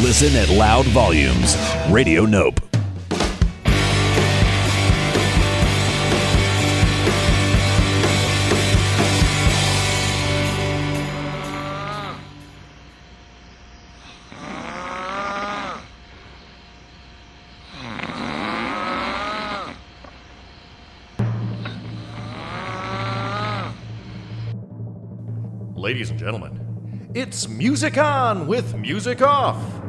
Listen at loud volumes. Radio Nope. Ladies and gentlemen, it's Music On with Music Off.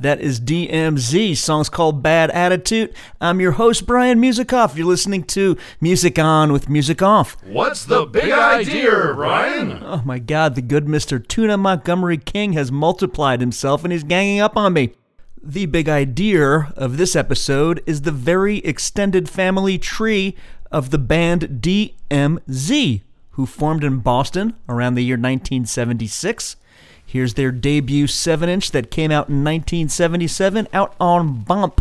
That is DMZ. Song's called Bad Attitude. I'm your host, Brian Musikoff. You're listening to Music On with Music Off. What's the big idea, Ryan? Oh my god, the good Mr. Tuna Montgomery King has multiplied himself and he's ganging up on me. The big idea of this episode is the very extended family tree of the band DMZ, who formed in Boston around the year 1976. Here's their debut 7 inch that came out in 1977 out on Bump.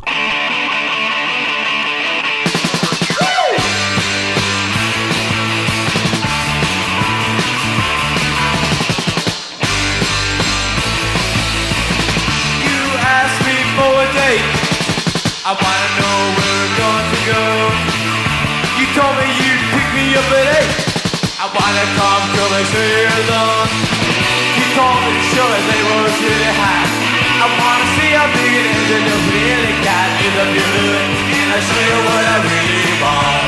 I wanna know where we're going to go. You told me you'd pick me up at eight. I wanna come cold and sure as they were really the. I wanna see how big it is and you really got. is the beauty and I show you what I really want.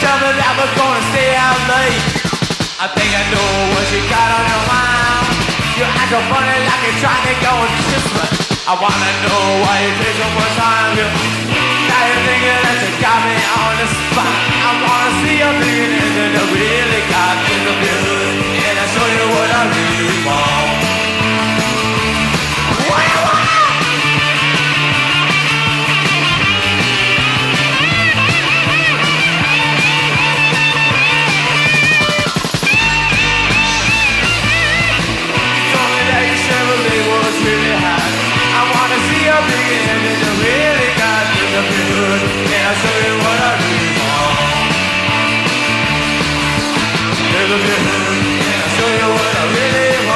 Tell me that we're gonna stay out late. I think I know what you got on your mind. You act so funny like you're trying to go and just I wanna know why you take so much time. You, thinking that you got me on the spot. I wanna see you beginning and really got me the. And I show you what I really I wanna see really want.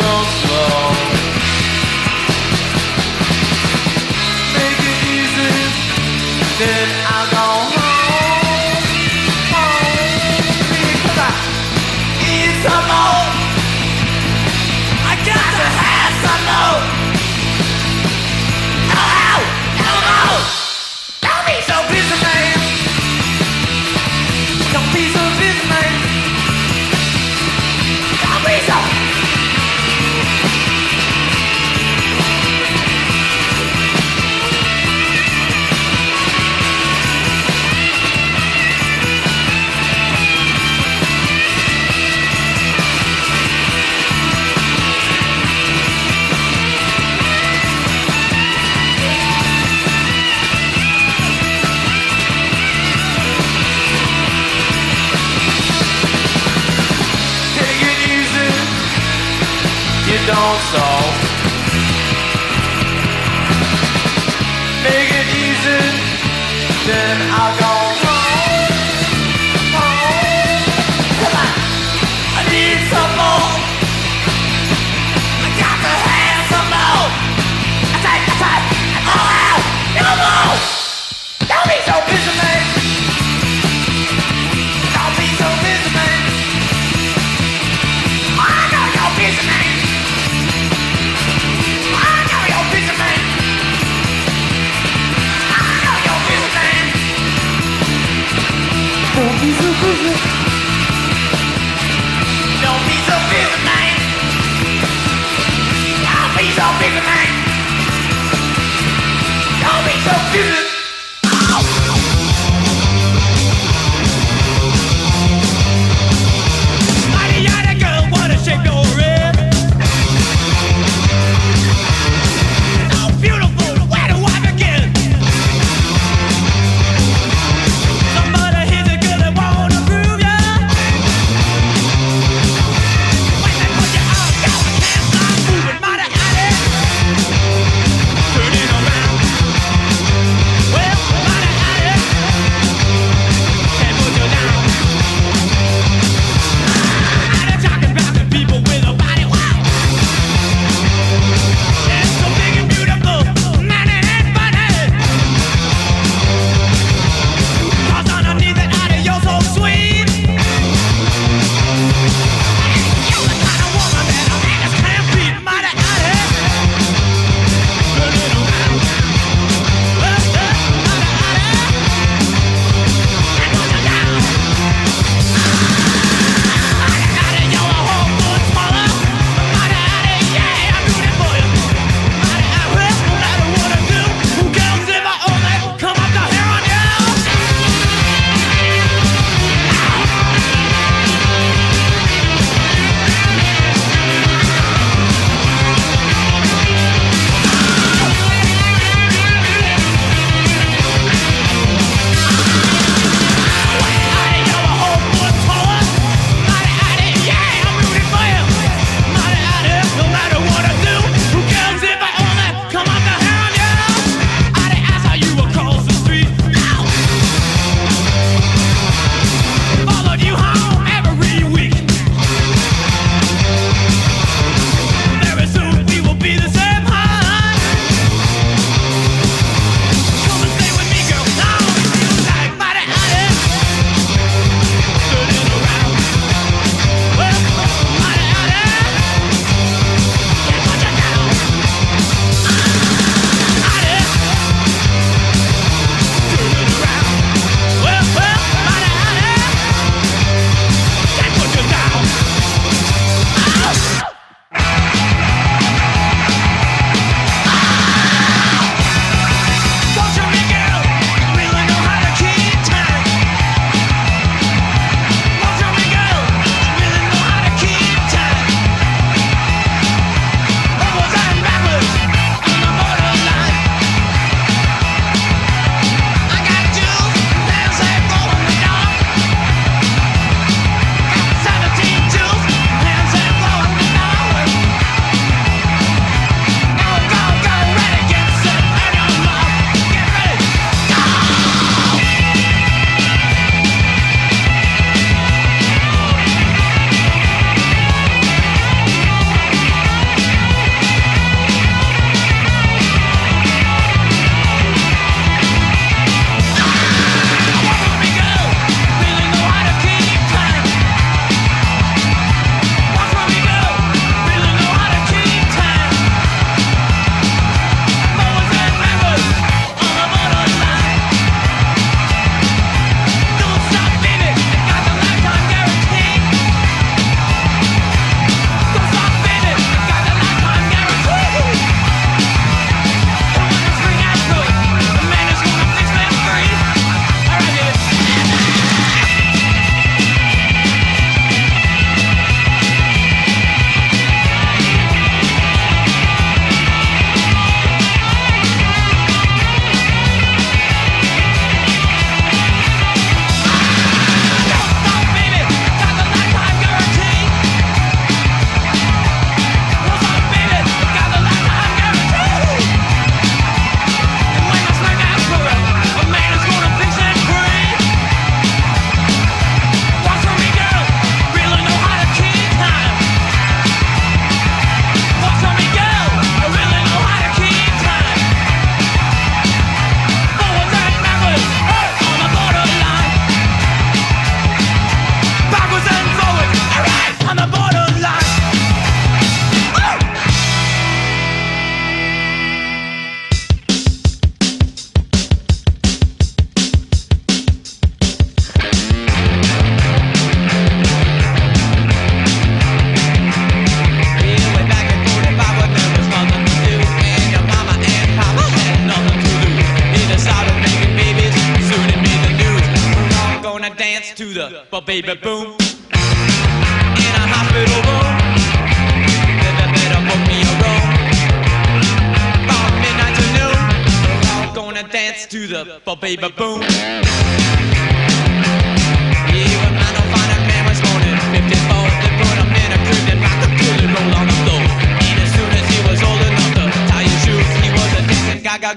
Don't slow. Make it easy. Then I'll go home. Because I need some more. I got to have You Don't be so busy.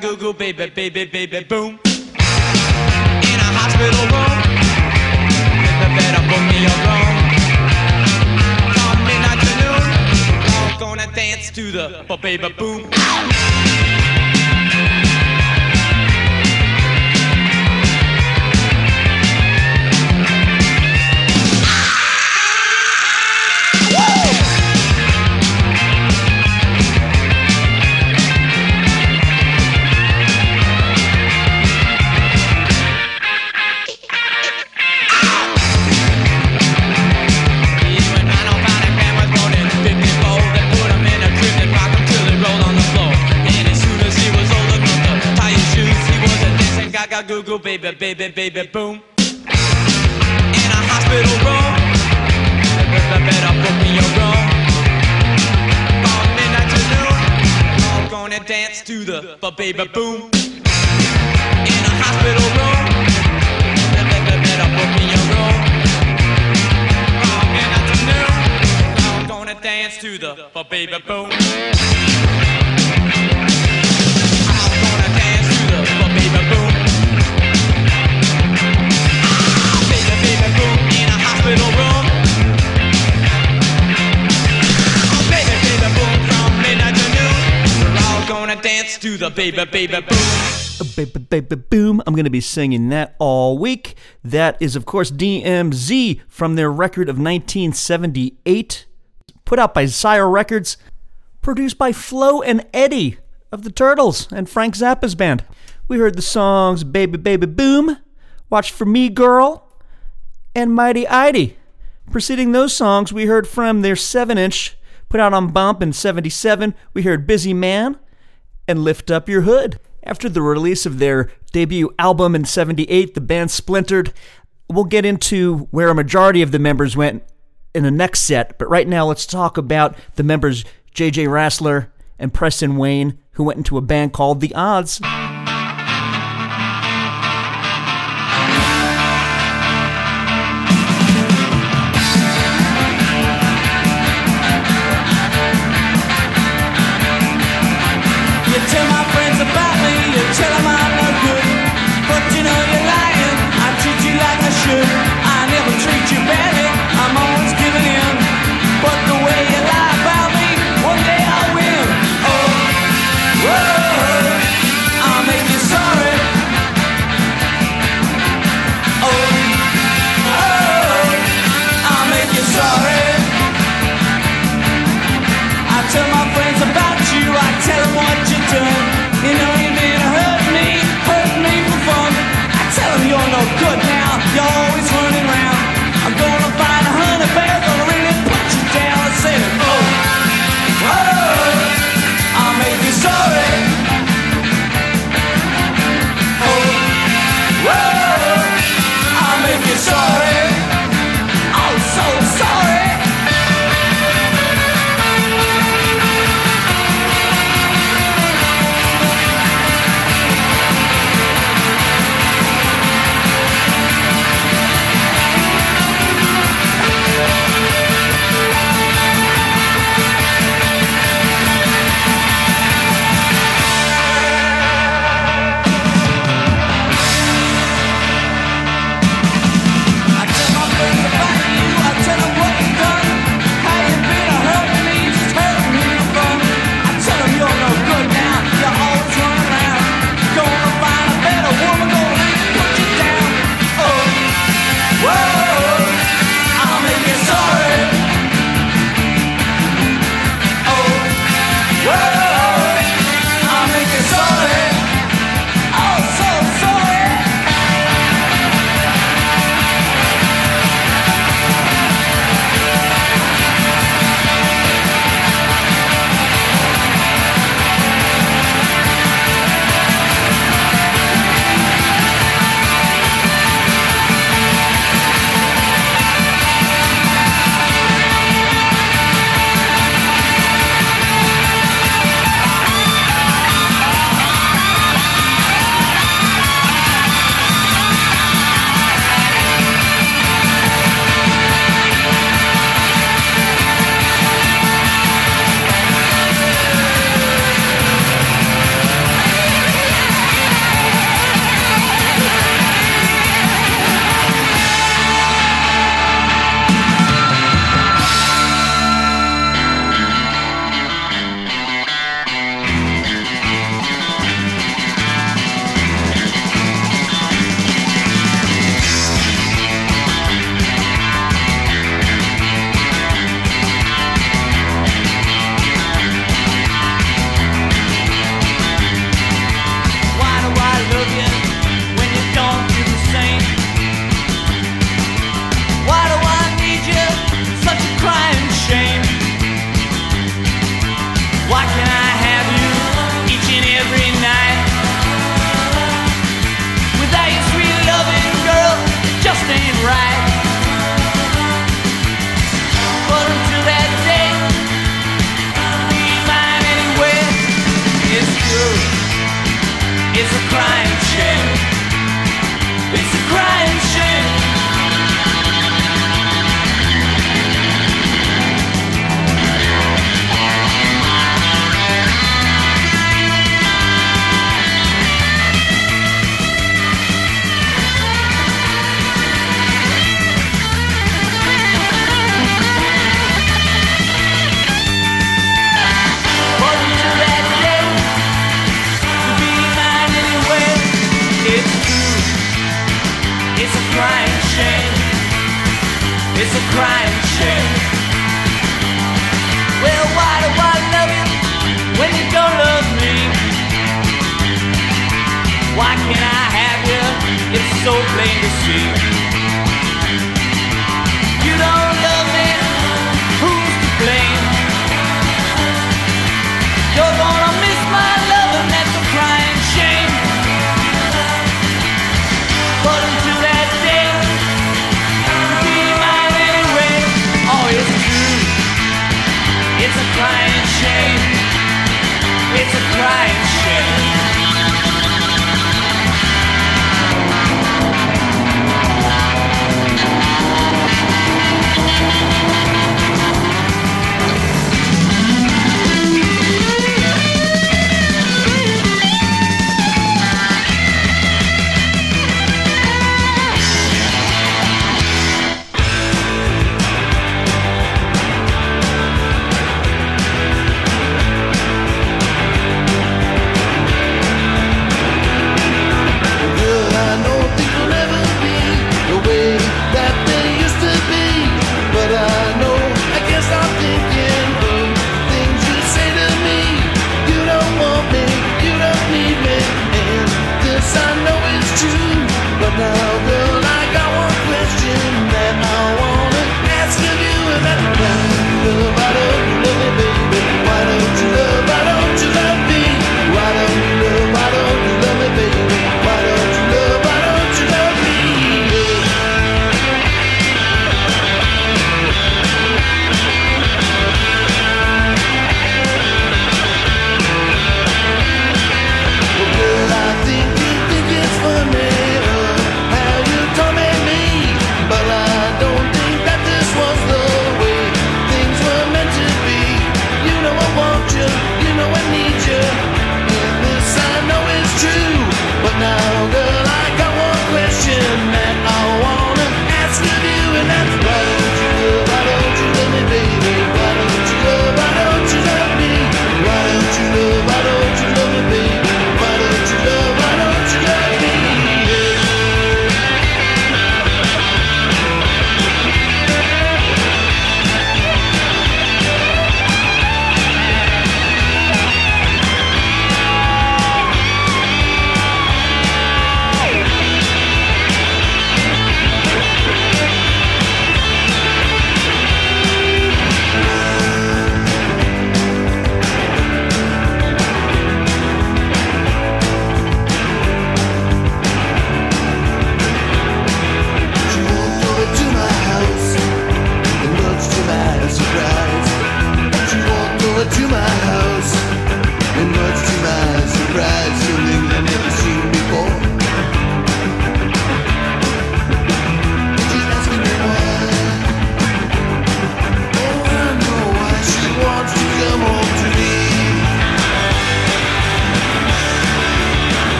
Goo goo baby, baby, baby, boom. In a hospital room, they better book me a room. From midnight to noon, all gonna dance to the baby boom. Goo baby, baby, baby, boom. In a hospital room, better book me a room. From midnight to noon, all gonna dance to the but baby boom. In a hospital room, me. From midnight to noon, gonna dance to the baby boom. Gonna dance to the baby, baby, boom. Baby, baby, boom. I'm going to be singing that all week. That is, of course, DMZ from their record of 1978, put out by Sire Records, produced by Flo and Eddie of the Turtles and Frank Zappa's band. We heard the songs Baby, Baby, Boom, Watch for Me, Girl, and Mighty Idy. Preceding those songs, we heard from their 7 inch, put out on Bump in 77, we heard Busy Man and Lift Up Your Hood. After the release of their debut album in 78, the band splintered. We'll get into where a majority of the members went in the next set, but right now let's talk about the members JJ Rassler and Preston Wayne, who went into a band called The Odds.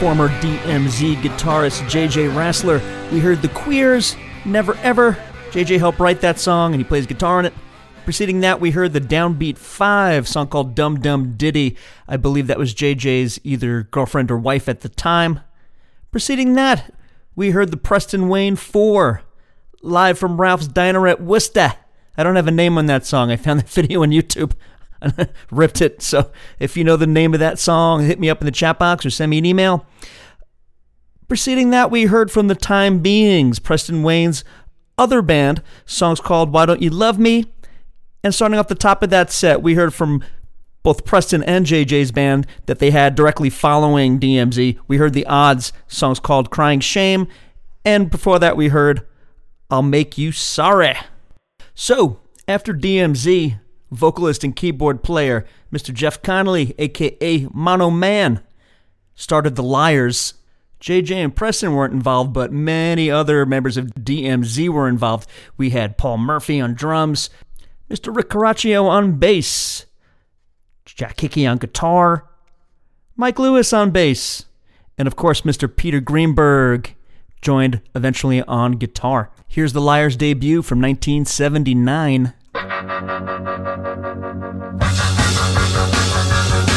Former DMZ guitarist JJ Rassler. We heard The Queers, Never Ever. JJ helped write that song and he plays guitar on it. Preceding that, we heard the Downbeat 5 song called Dum Dum Ditty. I believe that was JJ's either girlfriend or wife at the time. Preceding that, we heard the Preston Wayne 4 live from Ralph's Diner at Worcester. I don't have a name on that song. I found that video on YouTube. ripped it. So if you know the name of that song, hit me up in the chat box or send me an email. Preceding that, we heard from the Time Beings, Preston Wayne's other band, songs called Why Don't You Love Me? And starting off the top of that set, we heard from both Preston and JJ's band that they had directly following DMZ. We heard the Odds, songs called Crying Shame. And before that, we heard I'll Make You Sorry. So, after DMZ, vocalist and keyboard player Mr. Jeff Connolly, aka Mono Man, started the Lyres. JJ and Preston weren't involved, but many other members of DMZ were involved. We had Paul Murphy on drums, Mr. Rick Coraccio on bass, Jack Hickey on guitar, Mike Lewis on bass, and of course, Mr. Peter Greenberg joined eventually on guitar. Here's the Lyres debut from 1979. Thank you.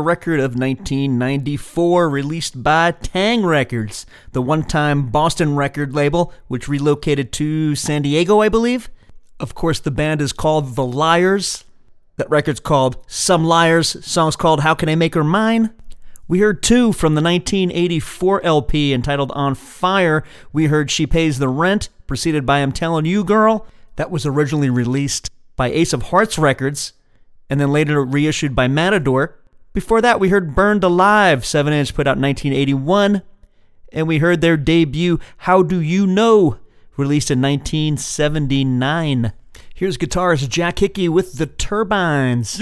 record of 1994, released by Taang Records, the one time Boston record label, which relocated to San Diego, I believe. Of course, the band is called The Lyres. That record's called Some Lyres. Song's called How Can I Make Her Mine? We heard two from the 1984 LP entitled On Fire. We heard She Pays the Rent, preceded by I'm Telling You Girl. That was originally released by Ace of Hearts Records and then later reissued by Matador. Before that, we heard Buried Alive, 7 inch put out in 1981. And we heard their debut, How Do You Know, released in 1979. Here's guitarist Jack Hickey with The Turbines.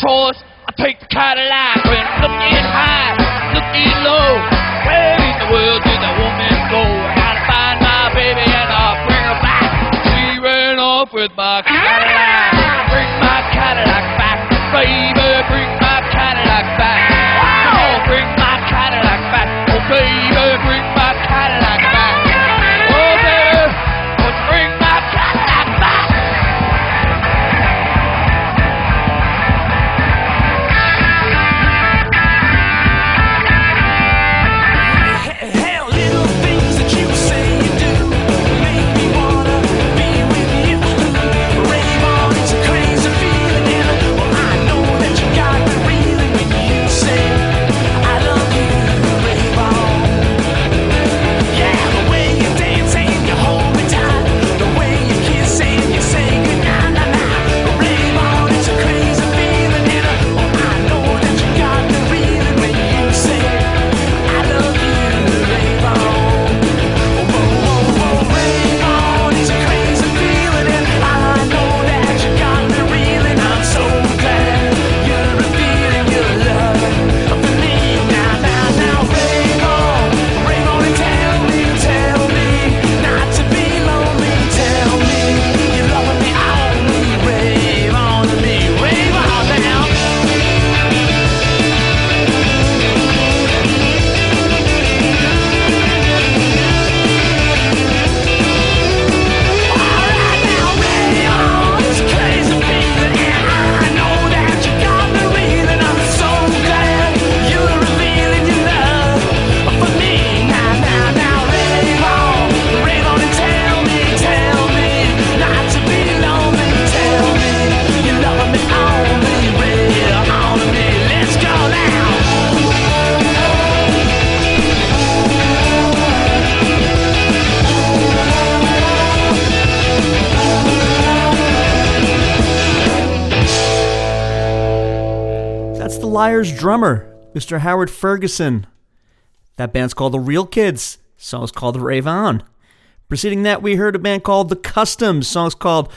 chores. I take the Cadillac and looking high, looking low. Where in the world did that woman go? I gotta find my baby and I'll bring her back. She ran off with my Cadillac. Ah! Bring my Cadillac back, baby. Bring my Cadillac back. Oh, bring my Cadillac back. Oh, baby, bring. Lyres drummer, Mr. Howard Ferguson. That band's called The Real Kids. Song's called The Rave On. Preceding that, we heard a band called The Customs. Song's called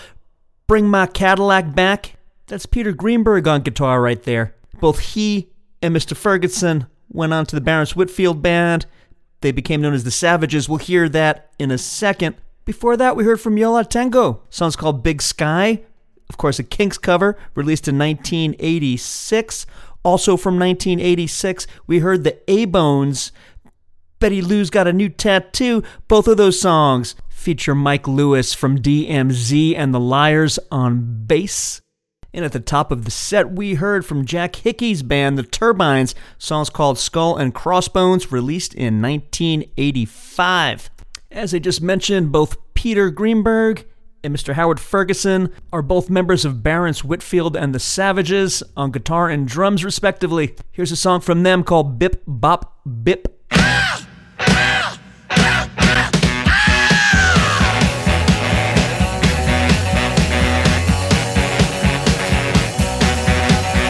Bring My Cadillac Back. That's Peter Greenberg on guitar right there. Both he and Mr. Ferguson went on to the Barrence Whitfield Band. They became known as the Savages. We'll hear that in a second. Before that, we heard from Yo La Tengo. Song's called Big Sky. Of course, a Kinks cover released in 1986. Also from 1986, we heard the A Bones. Betty Lou's got a new tattoo. Both of those songs feature Mike Lewis from DMZ and the Lyres on bass. And at the top of the set, we heard from Jack Hickey's band, The Turbines, songs called Skull and Crossbones, released in 1985. As I just mentioned, both Peter Greenberg and Mr. Howard Ferguson are both members of Barrence Whitfield and the Savages on guitar and drums, respectively. Here's a song from them called Bip Bop Bip.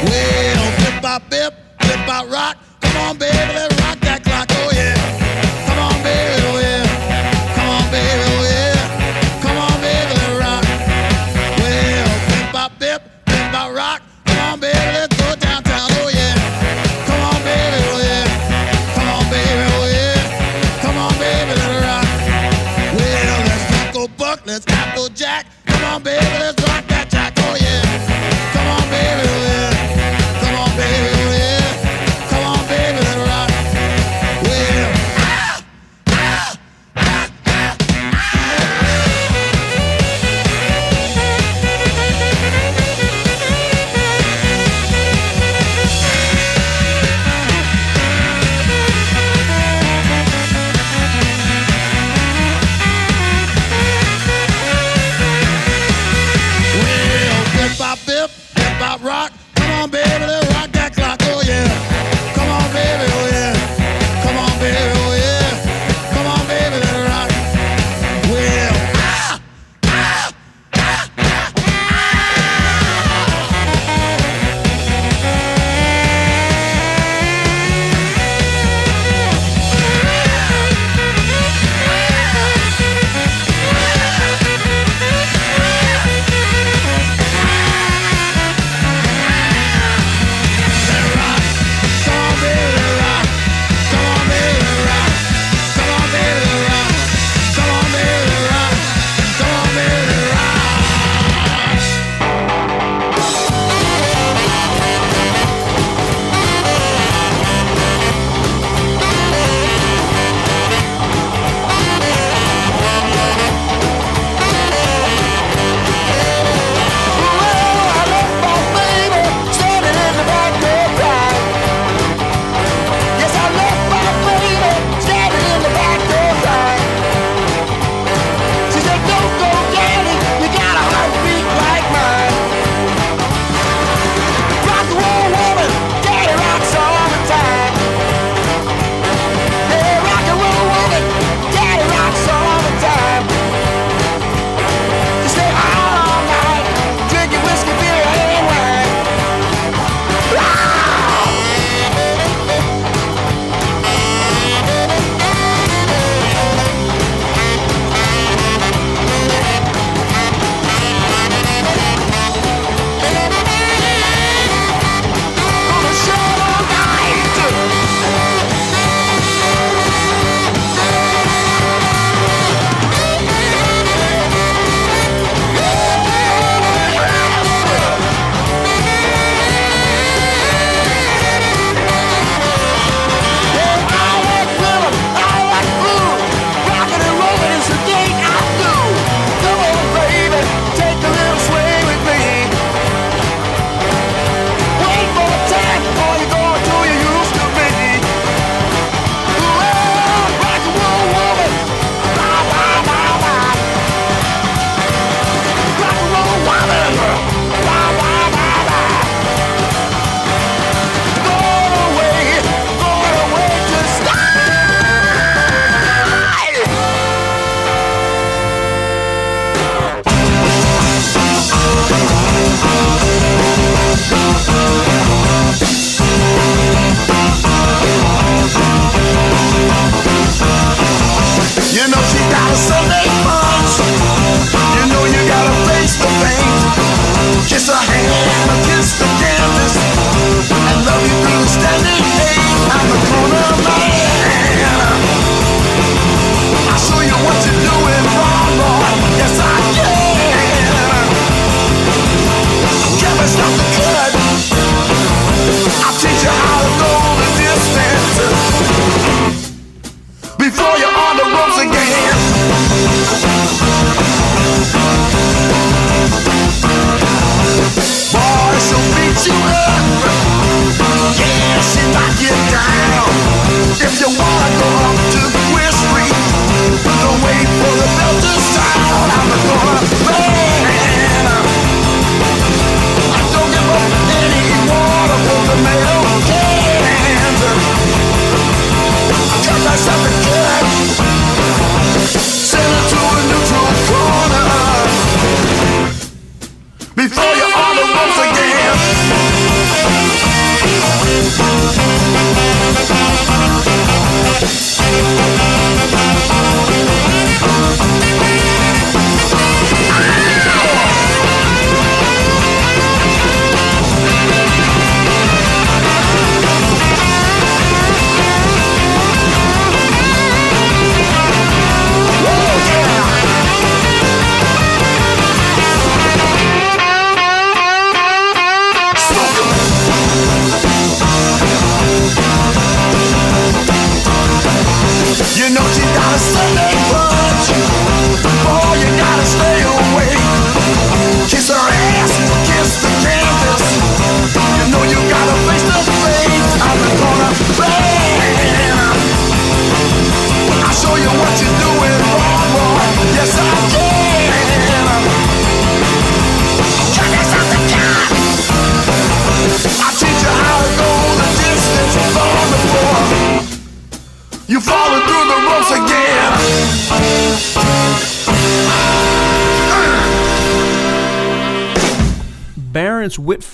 Well, bip bop bip, bip bop rock. Come on, baby,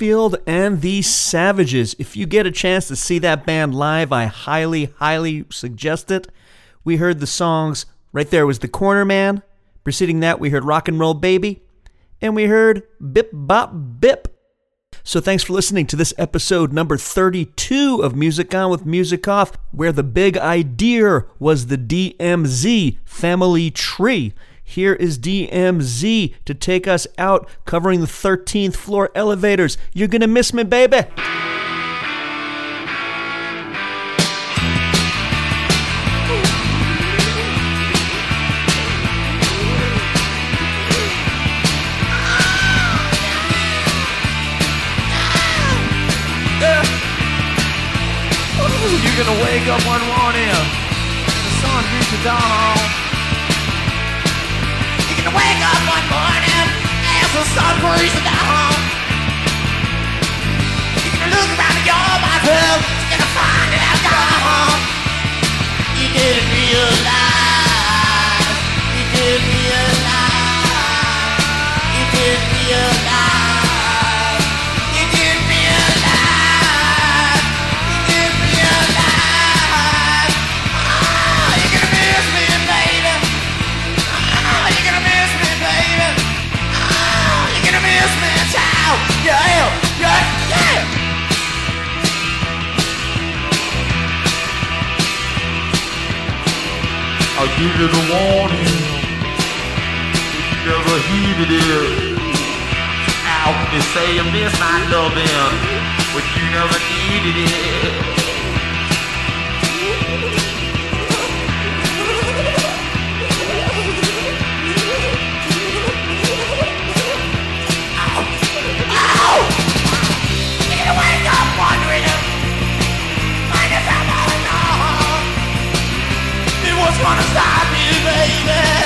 And the Savages. If you get a chance to see that band live, I highly, highly suggest it. We heard the songs, right there was The Corner Man. Preceding that, we heard Rock and Roll Baby. And we heard Bip Bop Bip. So thanks for listening to this episode number 32 of MusicOn with Musikoff, where the big idea was the DMZ family tree. Here is DMZ to take us out, covering the 13th floor elevators. You're gonna miss me, baby. You're gonna wake up one morning, the sun beats you down. You're gonna wake up one morning as the sun you down. You're gonna look around your myself, you're gonna find it out gone. You didn't realize, you didn't realize, you didn't realize, yeah, yeah. I'll give you the warning. You never heeded it. How can you say you miss my loving when you never needed it? Was gonna stop you, baby.